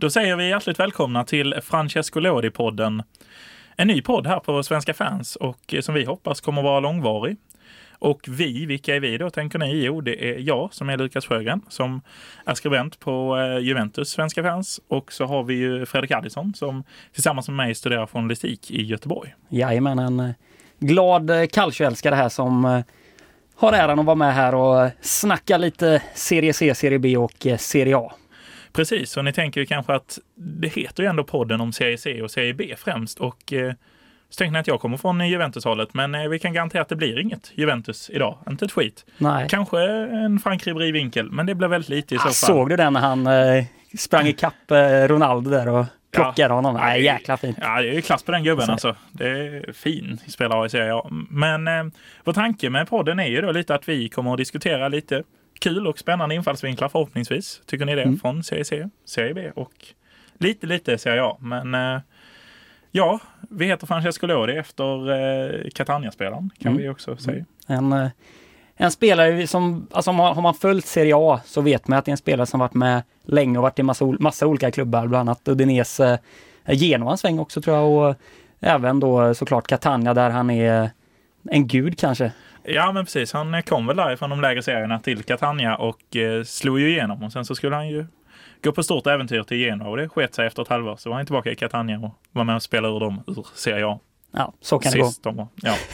då säger vi hjärtligt välkomna till Francesco Lodi-podden. En ny podd här på Svenska fans och eh, som vi hoppas kommer vara långvarig. Och vi, vilka är vi då tänker ni? Jo, det är jag som är Lukas Sjögren som är skribent på eh, Juventus Svenska fans. Och så har vi ju Fredrik Addison som tillsammans med mig studerar journalistik i Göteborg. Jajamän, en eh, glad kallköälskare här som har äran att vara med här och snacka lite Serie C, Serie B och Serie A. Precis, och ni tänker ju kanske att det heter ju ändå podden om Serie C och Serie B främst. Och så tänkte ni att jag kommer från Juventus-hållet, men eh, vi kan garantera att det blir inget Juventus idag. Inte ett skit. Nej. Kanske en Frank Ribéry-vinkel, men det blir väldigt lite i så ah, fall. Såg du den när han eh, sprang ikapp eh, Ronaldo där och plockade ja. honom? Nej, jäkla fint. Ja, det är klass på den gubben alltså. Det är fin spelare i Serie A. Men eh, vår tanke med podden är ju då lite att vi kommer att diskutera lite kul och spännande infallsvinklar förhoppningsvis. Tycker ni det? Mm. Från Serie C, Serie B och lite, lite Serie A. Men eh, Ja, vi heter Francesco Lodi efter eh, Catania-spelaren kan mm. vi också säga. En, eh, en spelare som, alltså har man följt Serie A så vet man att det är en spelare som varit med länge och varit i massa, massa olika klubbar, bland annat Udinese, eh, Genoa en sväng också tror jag och även då såklart Catania där han är en gud kanske. Ja men precis, han kom väl därifrån de lägre serierna till Catania och eh, slog ju igenom och sen så skulle han ju gå på stort äventyr till Genoa och det sket sig efter ett halvår. Så var han tillbaka i Catania och var med och spelade ur dem ur Serie A. Ja, så kan Sist det gå. De, ja.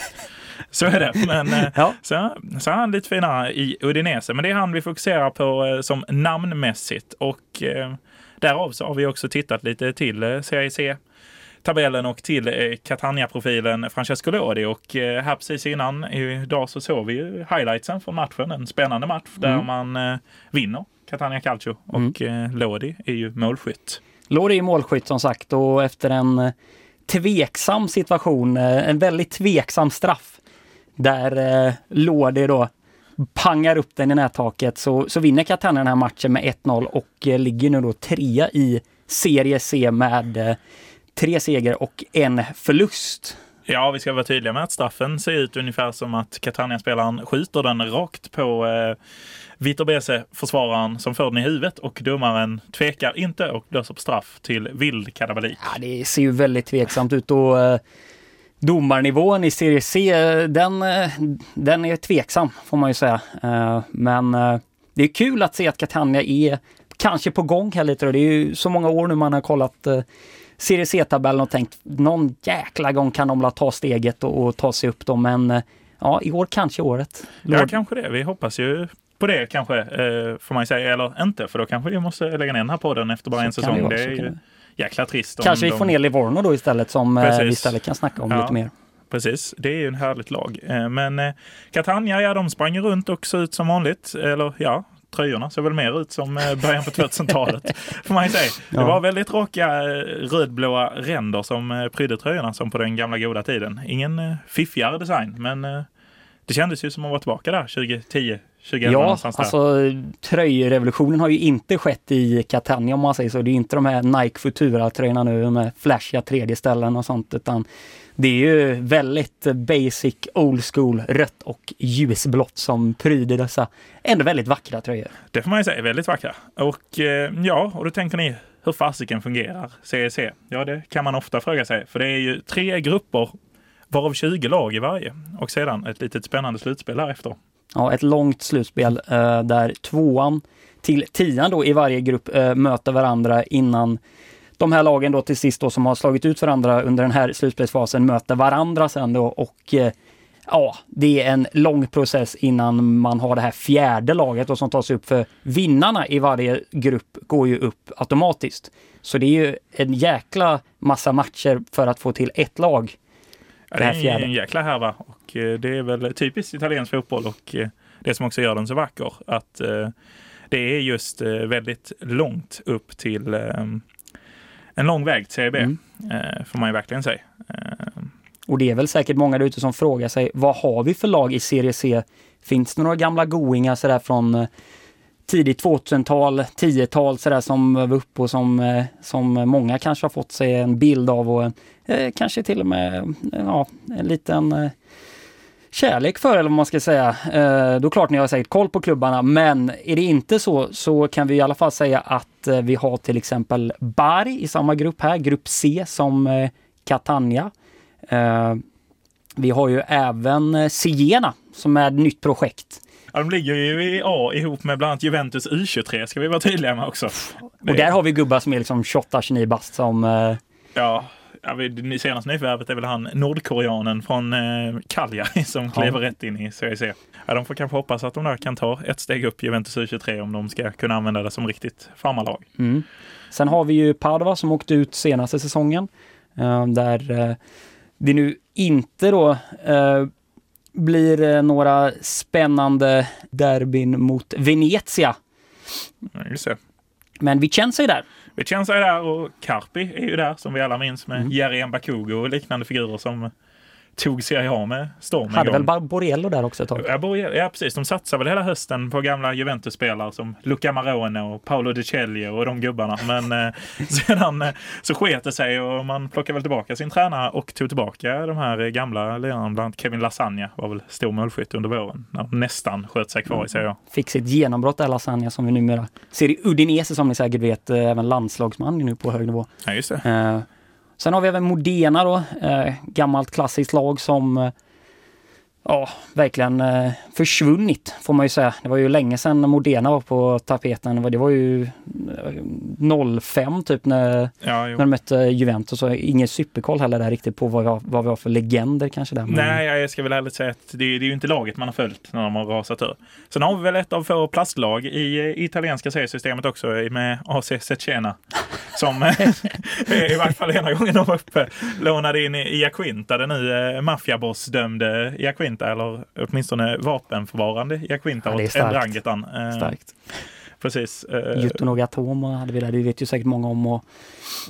Så är det. Men eh, ja. så, så är han lite finare i Udinese. Men det är han vi fokuserar på eh, som namnmässigt. Och eh, därav så har vi också tittat lite till eh, Serie C tabellen och till eh, Catania-profilen Francesco Lodi. Och eh, här precis innan idag så såg vi ju highlightsen från matchen. En spännande match där mm. man eh, vinner Catania Calcio och mm. Eh, Lodi är ju målskytt. Lodi är målskytt som sagt och efter en eh, tveksam situation, eh, en väldigt tveksam straff där Lodi då pangar upp den i nättaket så, så vinner Catania den här matchen med 1-0 och ligger nu då trea i Serie C med tre seger och en förlust. Ja, vi ska vara tydliga med att straffen ser ut ungefär som att Catania-spelaren skjuter den rakt på eh, Vitor Bese, försvararen, som får den i huvudet och domaren tvekar inte och löser på straff till vild kadabalik. Ja, det ser ju väldigt tveksamt ut och eh, domarnivån i Serie C, den, eh, den är tveksam får man ju säga. Eh, men eh, det är kul att se att Catania är kanske på gång här lite. Det är ju så många år nu man har kollat eh, Serie C-tabellen och tänkt någon jäkla gång kan de ta steget och, och ta sig upp dem. Men eh, ja, i år kanske året. Lord. Ja, kanske det. Vi hoppas ju på det kanske, eh, får man säga, eller inte, för då kanske vi måste lägga ner den här podden efter bara så en säsong. Det, är ju jäkla trist. Kanske vi får ner Livorno då istället som eh, vi istället kan snacka om ja. lite mer. Precis, det är ju en härligt lag. Eh, men Catania, ja de sprang runt och såg ut som vanligt. Eller ja, tröjorna såg väl mer ut som början på 2000-talet. får man ju säga. Det var väldigt raka rödblåa ränder som prydde tröjorna som på den gamla goda tiden. Ingen fiffigare design, men det kändes ju som att vara tillbaka där 2010, Ja, alltså tröjrevolutionen har ju inte skett i Catania om man säger så. Det är inte de här Nike Futura-tröjorna nu med flashiga 3D-ställen och sånt utan det är ju väldigt basic, old school, rött och ljusblått som pryder dessa ändå väldigt vackra tröjor. Det får man ju säga, väldigt vackra. Och eh, ja, och då tänker ni, hur fasiken fungerar CEC? Ja, det kan man ofta fråga sig, för det är ju tre grupper varav 20 lag i varje och sedan ett litet spännande slutspel därefter. Ja, ett långt slutspel eh, där tvåan till tian då i varje grupp eh, möter varandra innan de här lagen då till sist då som har slagit ut varandra under den här slutspelsfasen möter varandra sen då och eh, ja, det är en lång process innan man har det här fjärde laget och som tas upp för vinnarna i varje grupp går ju upp automatiskt. Så det är ju en jäkla massa matcher för att få till ett lag. Ja, det är en jäkla härva och eh, det är väl typiskt italiensk fotboll och eh, det som också gör den så vacker att det är just väldigt långt upp till en lång väg till Serie B, mm. får man ju verkligen säga. Och det är väl säkert många där ute som frågar sig, vad har vi för lag i Serie C? Finns det några gamla goingar sådär från tidigt 2000-tal, 10-tal sådär som var uppe och som, som många kanske har fått sig en bild av och eh, kanske till och med ja, en liten eh, kärlek för, eller vad man ska säga. Eh, då klart ni har säkert koll på klubbarna, men är det inte så så kan vi i alla fall säga att Vi har till exempel Bari i samma grupp här, grupp C som Catania. Vi har ju även Siena som är ett nytt projekt. Ja, de ligger ju i A ihop med bland annat Juventus U23 ska vi vara tydliga med också. Och där har vi gubbar som är liksom 28-29 bast som... Eh... Ja, ja senaste nyförvärvet är väl han nordkoreanen från eh, Cagliari som klev rätt in i CIC. Ja, de får kanske hoppas att de där kan ta ett steg upp Juventus U23 om de ska kunna använda det som riktigt farmarlag. Mm. Sen har vi ju Padova som åkte ut senaste säsongen. Eh, där eh, det nu inte då eh, blir det några spännande derbyn mot Venezia. Ja, just det. Men Vicenza är där. Vicenza är där och Carpi är ju där som vi alla minns med mm. Jerry Mbakugo och liknande figurer som tog Serie A med storm. Hade väl Borello där också ett tag? Ja, Borello, ja, precis. De satsade väl hela hösten på gamla Juventus-spelare som Luca Marone och Paolo De Celio och de gubbarna. Men eh, sedan eh, så sket det sig och man plockade väl tillbaka sin tränare och tog tillbaka de här gamla lirarna. Bland annat Kevin Lasagna var väl stor målskytt under våren. När de nästan sköt sig kvar i Serie A. Fick sitt genombrott där Lasagna som vi numera ser i Udinese som ni säkert vet, eh, även landslagsman nu på hög nivå. Ja, just det. Eh, Sen har vi även Modena då, eh, gammalt klassiskt lag som eh, ja, verkligen eh, försvunnit får man ju säga. Det var ju länge sedan Modena var på tapeten. Det var ju 05 eh, typ när, ja, när de mötte Juventus. Så ingen superkoll heller där riktigt på vad vi har, vad vi har för legender kanske där. Men... Nej, jag ska väl ärligt säga att det, det, är ju inte laget man har följt när de har rasat ur. Sen har vi väl ett av få plastlag i, i italienska seriesystemet också med AC Cecena. Som i varje fall ena gången de var uppe lånade in Iaquinta, den nu eh, maffiaboss-dömde Iaquinta, eller åtminstone vapenförvarande Iaquinta ja, åt Ndrangetan. Eh, Starkt. Precis. Eh, Juton Atomo hade vi där, det vet ju säkert många om. Och...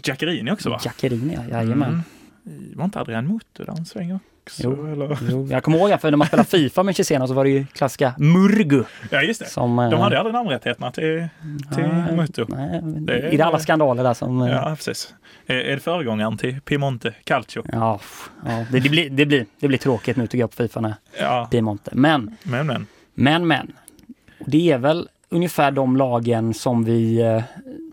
Jackerini också va? Jackerini, ja, jajamän. Mm. Var inte Adrian Mutu där en sväng också? Jo, eller? jo, jag kommer ihåg att när man spelade Fifa med Cesena så var det ju klassiska Murgu. Ja, just det. Som, De hade aldrig namnrättigheterna till, till nej, Mutu. Nej, det är, det alla skandaler där som... Ja, precis. Är, är det föregångaren till Piemonte Calcio? Ja, ja det, det, blir, det, blir, det blir tråkigt nu tycker jag på Fifa när ja. Piemonte. Men, men, men. Men, men. Det är väl ungefär de lagen som vi eh,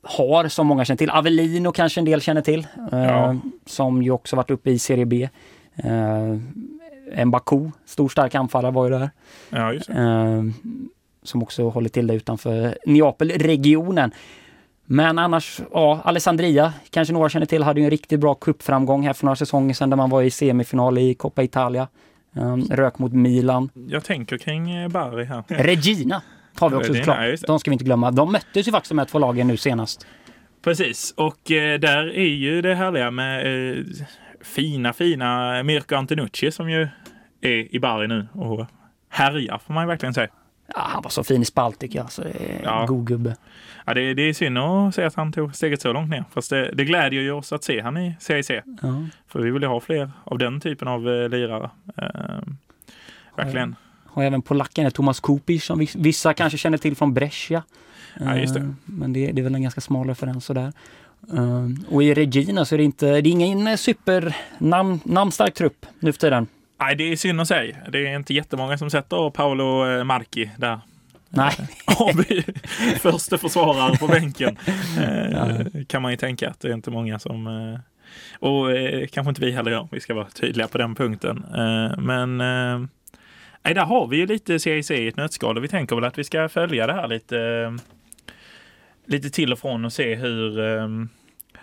har, som många känner till. Avellino kanske en del känner till, eh, ja. som ju också varit uppe i Serie B. Eh, Mbaku, stor stark anfallare var ju där. Ja, eh, som också håller till där utanför Neapelregionen. Men annars, ja, Alessandria, kanske några känner till, hade ju en riktigt bra kuppframgång här för några säsonger sedan där man var i semifinal i Coppa Italia. Um, rök mot Milan. Jag tänker kring eh, Bari här. Regina har vi också såklart. De ska vi inte glömma. De möttes ju faktiskt de här två lagen nu senast. Precis, och eh, där är ju det härliga med eh, fina, fina Mirko Antonucci som ju är i Bari nu och härjar får man ju verkligen säga. Ja, han var så fin i spalt tycker jag. Så ja. God gubbe. Ja, det, det är synd att se att han tog steget så långt ner. Fast det, det glädjer ju oss att se han i CIC. Ja. För vi vill ju ha fler av den typen av eh, lirare. Eh, verkligen. Har även polacken Thomas Kupic som vissa kanske känner till från Brescia. Ja, just det. Eh, men det, det, är väl en ganska smal referens sådär. Uh, och i Regina så är det inte, det är ingen super namn, namnstark trupp nu för tiden. Nej, det är synd att säga. Det är inte jättemånga som sätter Paolo eh, Marchi där. Nej. Första försvarare på bänken. ja. Kan man ju tänka att det är inte många som och kanske inte vi heller gör. Vi ska vara tydliga på den punkten. Men Nej, där har vi ju lite CIC i ett nötskal och vi tänker väl att vi ska följa det här lite, lite till och från och se hur,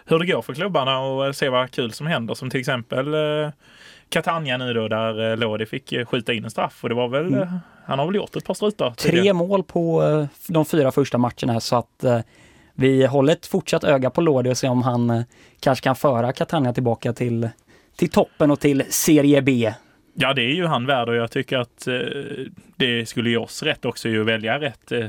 hur det går för klubbarna och se vad kul som händer. Som till exempel eh, Catania nu då där eh, Lodi fick skjuta in en straff och det var väl, mm. han har väl gjort ett par strutar. Tre mål på de fyra första matcherna så att vi håller ett fortsatt öga på Lodi och ser om han kanske kan föra Catania tillbaka till, till toppen och till Serie B. Ja, det är ju han värd och jag tycker att eh, det skulle ge oss rätt också att välja rätt eh,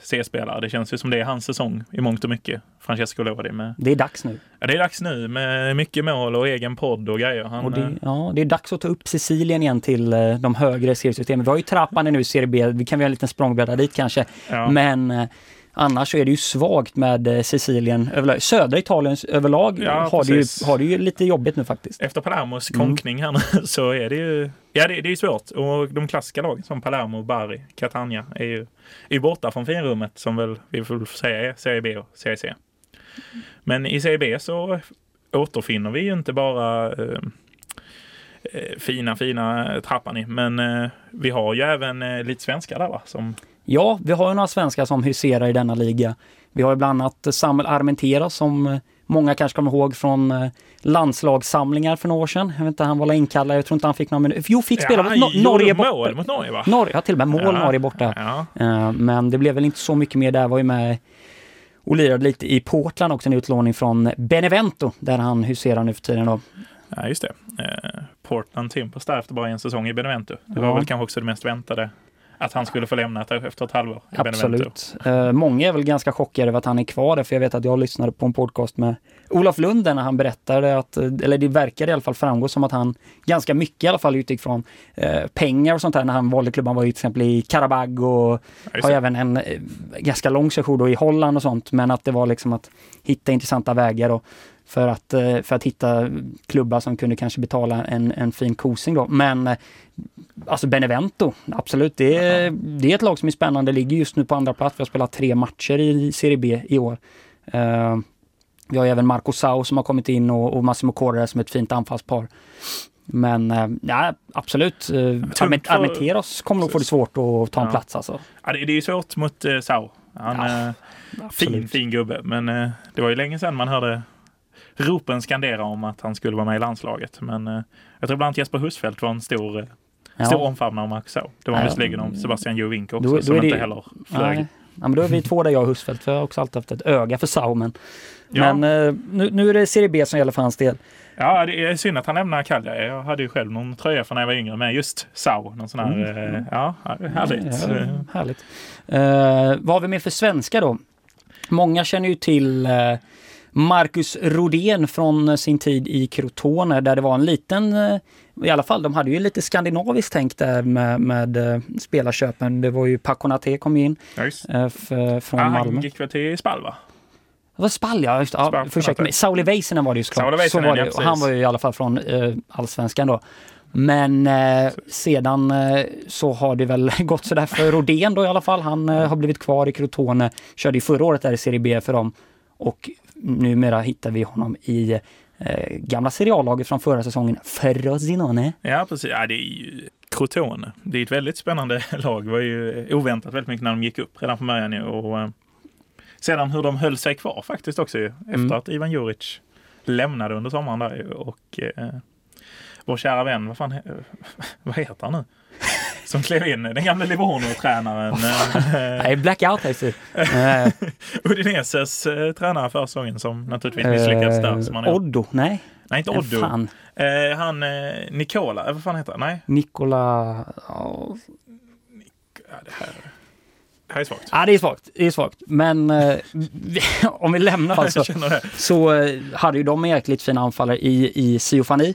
C-spelare. Det känns ju som det är hans säsong i mångt och mycket. Francesco Lodi med. Det är dags nu. Ja, det är dags nu med mycket mål och egen podd och grejer. Han, och det, eh, ja, det är dags att ta upp Sicilien igen till eh, de högre seriesystemen. Vi har ju Trappan nu i Serie B. Vi kan väl ha en liten språngbräda dit kanske. Ja. Men eh, Annars så är det ju svagt med eh, Sicilien överlag. Södra Italien överlag ja, har, det ju, har det ju lite jobbigt nu faktiskt. Efter Palermos mm. konkning här nu så är det ju ja, det, det är svårt. Och de klassiska lagen som Palermo, Bari, Catania är ju är borta från finrummet som väl vi får säga är Serie B och Serie C. Men i Serie B så återfinner vi ju inte bara eh, eh fina, fina Trapani, men eh, vi har ju även eh, lite svenskar där va? Som Ja, vi har ju några svenskar som huserar i denna liga. Vi har ju bland annat Samuel Armentera som eh, många kanske kommer ihåg från eh, landslagssamlingar för några år sedan. Jag vet inte, han var inkallad. Jag tror inte han fick någon minut. Jo, fick spela ja, mot no Norge borta. mål mot Norge va? Norge, ja, till och med mål ja. Norge borta. Ja. Uh, men det blev väl inte så mycket mer där. Var ju med och lirade lite i Portland också, en utlåning från Benevento där han huserar nu för tiden då. Ja, just det. Portland Timbers där efter bara en säsong i Benevento. Det var väl kanske också det mest väntade att han skulle få lämna efter ett halvår. Absolut. Uh, många är väl ganska chockade över att han är kvar där, för jag vet att jag lyssnade på en podcast med Olof Lund när han berättade att, eh, eller det verkade i alla fall framgå som att han ganska mycket i alla fall utgick från uh, pengar och sånt där när han valde klubban. Han var ju till exempel i Karabag och har även en uh, ganska lång session då i Holland och sånt. Men att det var liksom att hitta intressanta vägar och för att, för att hitta klubbar som kunde kanske betala en, en fin kosing då. Men Alltså Benevento, absolut. Det är, det är ett lag som är spännande. Ligger just nu på andra plats. Vi har spelat tre matcher i Serie B i år. Uh, vi har även Marco Sau som har kommit in och, och Massimo Correa som ett fint anfallspar. Men uh, ja, absolut. Uh, Armenteros kommer nog få det svårt att ta en ja. plats alltså. Ja, det, är svårt mot uh, Sau. Han är ja, fin, fin gubbe. Men det var ju länge sedan man hörde ropen skandera om att han skulle vara med i landslaget. Men jag tror bland annat Jesper Husfeldt var en stor ja. stor omfamnare Marcus så. Det var ja. visserligen om Sebastian Jovinko också, då, då som det, inte heller flög. Nej. Ja, men då är vi två där jag och Husfeldt, för jag har också alltid haft ett öga för Sau. Men, ja. men eh, nu, nu är det Serie B som gäller för hans del. Ja, det är synd att han lämnar Kalja. Jag hade ju själv någon tröja från när jag var yngre med just Sau. Någon sån här, mm. Eh, ja, härligt. Ja, härligt. Uh, vad har vi mer för svenska då? Många känner ju till uh, Marcus Rodén från sin tid i Crotone där det var en liten, eh, i alla fall de hade ju lite skandinaviskt tänk där med, med eh, spelarköpen. Det var ju Paconate kom in nice. Eh, för, från ah, Malmö. Han gick väl till Spal va? Det var Spall ja, just, ja försökte mig. Sauli Väisänen var det ju såklart. Så var det. Ja, han var ju i alla fall från eh, allsvenskan då. Men eh, sedan eh, så har det väl gått sådär för Rodén då i alla fall. Han eh, har blivit kvar i Crotone. Körde ju förra året där i Serie B för dem. Och numera hittar vi honom i eh, gamla seriallaget från förra säsongen, Frosinone. Ja, precis. Ja, det är ju Crotone. Det är ett väldigt spännande lag. Det var ju oväntat väldigt mycket när de gick upp redan från början. Och, eh, sedan hur de höll sig kvar faktiskt också ju, efter mm. att Ivan Juric lämnade under sommaren där och eh, vår kära vän, vad fan, vad heter han nu? Som klev in, den gamla Livorno-tränaren. Nej, blackout heter det. Udineses eh, tränare för säsongen som naturligtvis misslyckades där. Som han Oddo? Nej. Nej, inte Oddo. Fan. Eh, han eh, Nikola, vad fan heter han? Nej. Nikola... Oh. Ja, det här... Det här är svagt. Ja, det är svagt. Det är svagt. Men eh, om vi lämnar alltså, så eh, hade ju de jäkligt fina anfallare i, i Siofani,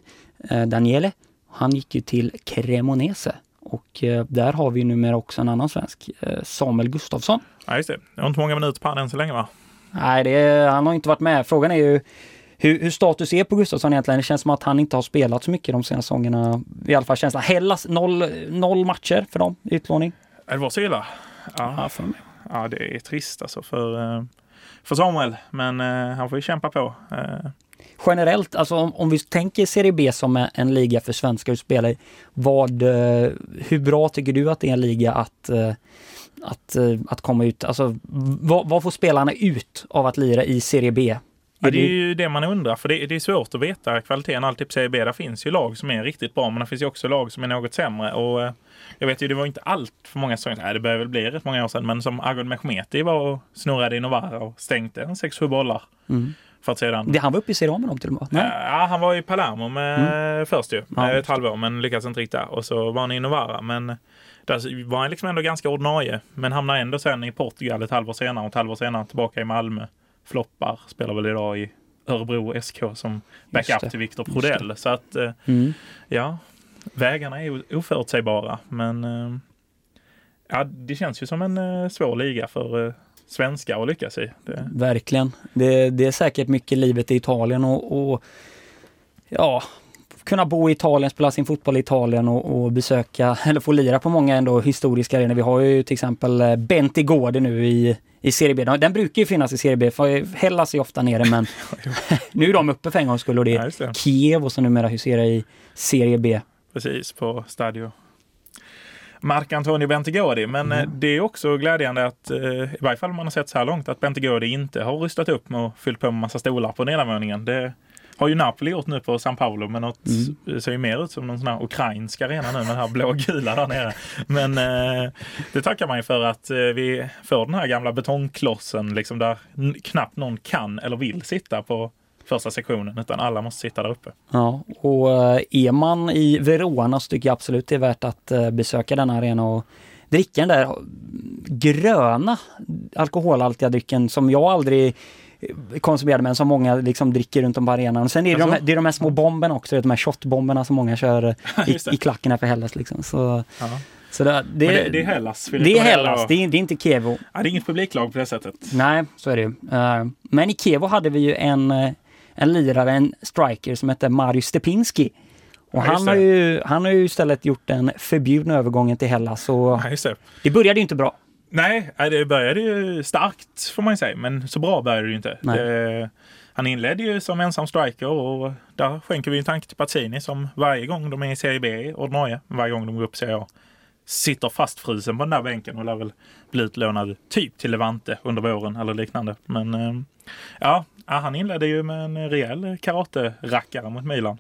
eh, Daniele. Han gick ju till Cremonese. Och eh, där har vi numera också en annan svensk, eh, Samuel Gustafsson. Ja, just det. Det har inte många minuter på än så länge va? Nej, det, han har inte varit med. Frågan är ju hur, hur, status är på Gustafsson egentligen. Det känns som att han inte har spelat så mycket de senaste säsongerna. I alla fall känslan. Hellas, noll, noll matcher för dem i utlåning. Det var så illa? Ja, ja, för mig. ja det är trist alltså för, eh, för Samuel. Men han får ju kämpa på generellt, alltså om, om, vi tänker Serie B som en liga för svenskar att spela i, vad, eh, hur bra tycker du att det är en liga att, eh, att, eh, att komma ut? Alltså, vad, vad får spelarna ut av att lira i Serie B? Ja, det är ju det man undrar, för det, det, är svårt att veta kvaliteten alltid på Serie B. Där finns ju lag som är riktigt bra, men det finns ju också lag som är något sämre. Och jag vet ju, det var inte allt för många säsonger, nej det börjar väl bli rätt många år sedan, men som Agon Mehmeti var och snurrade i Novara och stänkte en 6-7 bollar. Mm. För att sedan... Det, han var uppe i Serie med dem till och med? Nej? Ja, han var i Palermo med mm. först ju, ja. ett halvår, men lyckades inte riktigt. Och så var han i Novara, men där var han liksom ändå ganska ordinarie. Men hamnade ändå sen i Portugal ett halvår senare och ett halvår senare tillbaka i Malmö. Floppar, spelar väl idag i Örebro SK som backup till Viktor Prodell. Så att, eh, mm. ja, vägarna är oförutsägbara. Men eh, ja, det känns ju som en eh, svår liga för svenskar att lyckas i. Det... Verkligen. Det, det, är säkert mycket livet i Italien och, och ja, kunna bo i Italien, spela sin fotboll i Italien och, och, besöka, eller få lira på många ändå historiska arenor. Vi har ju till exempel eh, Benti Gårde nu i, i Serie B. Den brukar ju finnas i Serie B, för Hellas är ofta nere men nu är de uppe för en gångs skull och det är ja, Kiev och så numera huserar i Serie B. Precis, på Stadio Marc-Antonio Bentegodi. Men mm. det är också glädjande att, eh, i varje fall man har sett så här långt, att Bentegodi inte har rustat upp med och fyllt på med massa stolar på nedervåningen. Det har ju Napoli gjort nu på San Paolo, men något mm. ser ju mer ut som någon sån här ukrainsk arena nu med den här blågula där nere. Men eh, det tackar man ju för att eh, vi får den här gamla betongklossen liksom där knappt någon kan eller vill sitta på första sektionen utan alla måste sitta där uppe. Ja, och eh, är man i Verona så tycker jag absolut det är värt att eh, besöka den arena och dricka den där gröna alkoholhaltiga drycken som jag aldrig konsumerade men som många liksom dricker runt om på arenan. Och sen är det, alltså? de, här, det är de här små bomberna också, de här shotbomberna som många kör i, i klackarna för Hellas. Liksom. Så, ja. så det, det, det, det, är Hellas? Det är Hellas, det är, det är inte Kevo. Ja, det är inget publiklag på det sättet. Nej, så är det ju. Men i Kevo hade vi ju en, eh, en lirare, en striker som hette Marius Stepinski. Och ja, han, har ju, han har ju istället gjort den förbjudna övergången till Hellas. Och ja, det. det började ju inte bra. Nej, det började ju starkt får man ju säga, men så bra började det ju inte. Det, han inledde ju som ensam striker och där skänker vi en tanke till Pazzini som varje gång de är i Serie B ordinarie, varje gång de går upp Serie A, sitter fastfrusen på den där bänken och lär väl bli utlånad typ till Levante under våren eller liknande. Men eh, ja, han inledde ju med en rejäl karate-rackare mot Milan.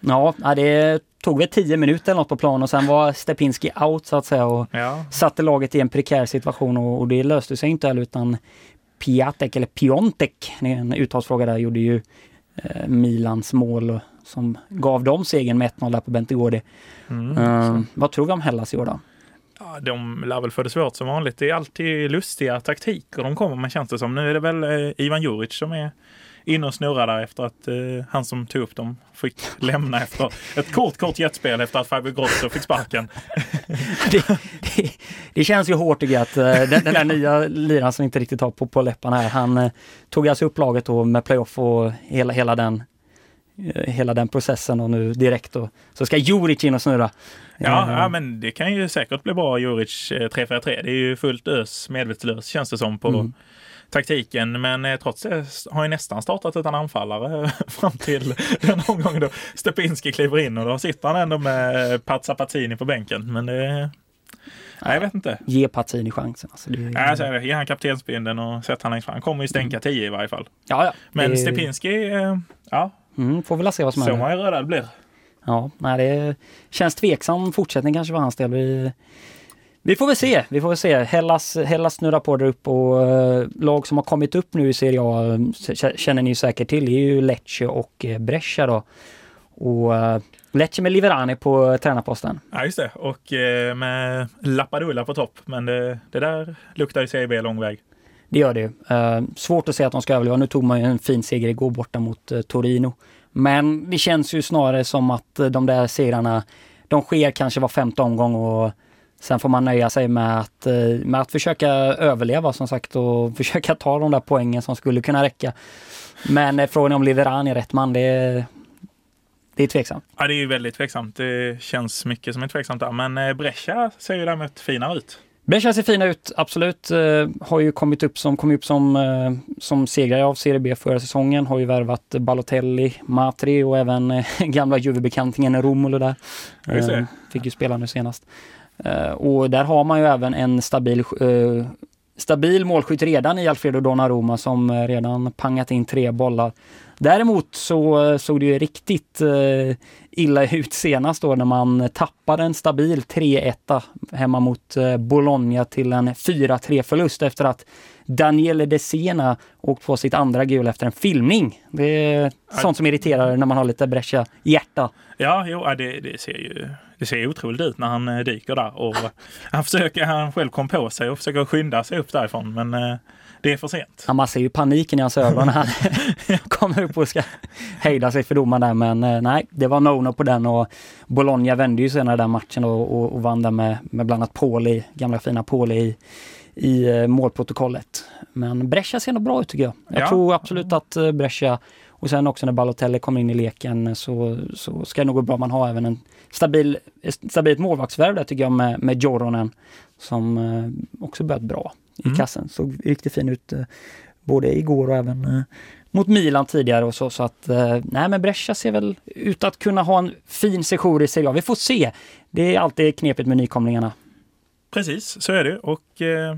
Ja, det tog väl tio minuter eller något på plan och sen var Stepinski out så att säga och ja. satte laget i en prekär situation och, och det löste sig inte heller utan Piatek eller Piontek, en uttalsfråga där, gjorde ju eh, Milans mål som gav dem segern med 1-0 där på Bentegårdi. Mm, uh, vad tror vi om Hellas i år då? De lär väl få det svårt som vanligt. Det är alltid lustiga taktiker de kommer med känns det som. Nu är det väl eh, Ivan Juric som är inne och snurrar där efter att eh, han som tog upp dem fick lämna efter ett kort, kort jetspel efter att Fabio Grosso fick sparken. det, det, det, känns ju hårt tycker jag att eh, den, den där nya liraren som inte riktigt har på, på läpparna här, han eh, tog alltså upp laget då med playoff och hela, hela den hela den processen och nu direkt då, så ska Juric in och snurra. Ja, ja, men det kan ju säkert bli bra Juric 3-4-3. Det är ju fullt ös medvetslös känns det som på mm taktiken. Men eh, trots det har ju nästan startat utan anfallare fram till den omgången då Stepinski kliver in och då sitter han ändå med Pazza Pazzini på bänken. Men det Nej, jag vet inte. Ge Pazzini chansen. Alltså, det är... ja, jag säger det. Ge han kaptensbindeln och sätt han längst fram. Han kommer ju stänka 10 mm. i varje fall. Ja, ja. Men det... Stepinski, eh, ja. Mm, får väl se vad som händer. Så man ju rödad blir. Ja, nej, det känns tveksam fortsättning kanske för hans del. Vi vi får väl se, vi får väl se. Hellas, Hellas snurrar på där upp och uh, lag som har kommit upp nu i Serie A känner ni säkert till, det är ju Lecce och uh, Brescia då. Och uh, Lecce med Liverani på tränarposten. Ja just det, och med Lappadula på topp. Men det, det där luktar ju Serie B lång väg. Det gör det. ju. Eh, svårt att säga att de ska överleva. Nu tog man ju en fin seger igår borta mot eh, Torino. Men det känns ju snarare som att eh, de där segrarna, de sker kanske var femte omgång och Sen får man nöja sig med att, med att försöka överleva som sagt och försöka ta de där poängen som skulle kunna räcka. Men frågan om Liveran är rätt man, det är, det är tveksamt. Ja, det är väldigt tveksamt. Det känns mycket som är tveksamt där. Men Brescia ser ju däremot finare ut. Brescia ser fina ut, absolut. har ju kommit upp som, kom upp som, som segrare av Serie B förra säsongen. Har ju värvat Balotelli, Matri och även gamla Juve-bekantingen Romulo där. fick ju spela nu senast. Eh, och där har man ju även en stabil eh, stabil målskytt redan i Alfredo Donnarumma som eh, redan pangat in tre bollar. Däremot så såg det ju riktigt illa ut senast då när man tappade en stabil 3-1 hemma mot Bologna till en 4-3 förlust efter att Daniele De Sena åkt på sitt andra gul efter en filmning. Det är sånt som irriterar när man har lite bräscha hjärta. Ja, jo, det, det ser ju det ser otroligt ut när han eh, dyker där och han försöker, han själv kom på sig och försöker skynda sig upp därifrån men eh, det är för sent. Ja, man ser ju paniken i hans ögon när han kommer upp och ska hejda sig för domaren där men eh, nej, det var no-no på den och Bologna vände ju senare den matchen och, och, och vann där med, med bland annat Pauli, gamla fina Pauli i, i eh, målprotokollet. Men Brescia ser nog bra ut tycker jag. Jag Ja. tror absolut att eh, Brescia och sen också när Balotelli kommer in i leken så, så ska det nog gå bra. Man har även en stabil, ett stabilt målvaktsvärv där tycker jag med, med Joronen som också börjat bra i Mm. kassen. Såg riktigt fin ut eh, både igår och även eh, mot Milan tidigare och så. Så att eh, nej men Brescia ser väl ut att kunna ha en fin sejour i Serie A. Vi får se. Det är alltid knepigt med nykomlingarna. Precis, så är det. Och eh,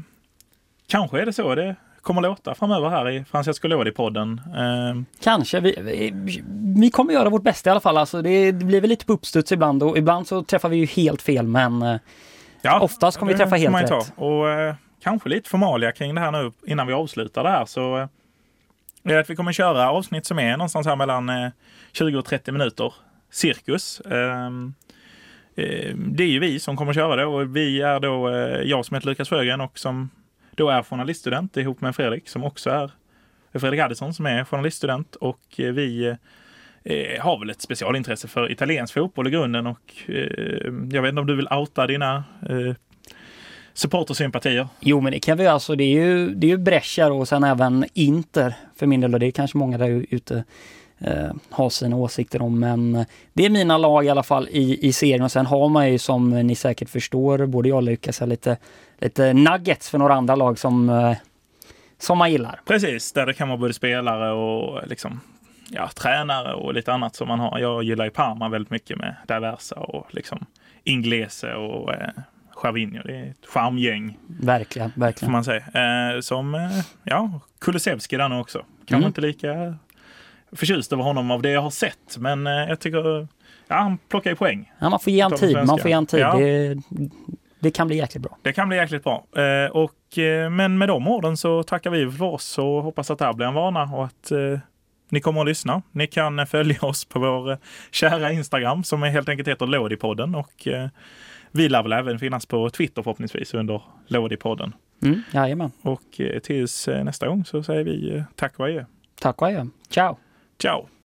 kanske är det så det kommer låta framöver här i Francesco Lodi-podden. Eh, Kanske. Vi, vi, vi kommer göra vårt bästa i alla fall. Alltså det, det blir väl lite på uppstuds ibland och ibland så träffar vi ju helt fel men eh, ja, Oftast kommer vi träffa helt rätt. Och kanske lite formalia kring det här nu innan vi avslutar det här. Så eh, är är att vi kommer köra avsnitt som är någonstans här mellan eh, 20 och 30 minuter. Cirkus. Ehm, eh, det är ju vi som kommer köra det och vi är då jag som heter Lukas Sjögren och som då är journaliststudent ihop med Fredrik som också är Fredrik Addison som är journaliststudent och vi har väl ett specialintresse för italiensk fotboll i grunden och jag vet inte om du vill outa dina supportersympatier? jo men det kan vi alltså. Det är ju, det är ju Brescia och sen även Inter för min del och det är kanske många där ute eh, har sina åsikter om men det är mina lag i alla fall i, i serien och sen har man ju som ni säkert förstår både jag och Lukas lite, lite nuggets för några andra lag som, eh, som man gillar. Precis, där det kan vara både spelare och liksom, ja, tränare och lite annat som man har. Jag gillar ju Parma väldigt mycket med Daversa och liksom Inglese och eh, Chavinho. Det är ett charmgäng Verkligen, får verkligen. man säga. Eh, som, eh, ja, Kulusevski där nu också. Kanske Mm. inte lika förtjust över honom av det jag har sett, men eh, jag tycker, ja, han plockar ju poäng. Ja, man får ge en De tid, man får ge en tid. Ja. Det, det kan bli jäkligt bra. Det kan bli jäkligt bra. Eh, och, eh, men med de orden så tackar vi för oss och hoppas att det här blir en vana och att eh, ni kommer att lyssna. Ni kan följa oss på vår kära Instagram som är helt enkelt heter Lådipodden och eh, vi lär väl även finnas på Twitter förhoppningsvis under Lådipodden. Mm, jajamän. Och eh, tills eh, nästa gång så säger vi eh, tack och adjö. Tack och adjö. Ciao! Ciao!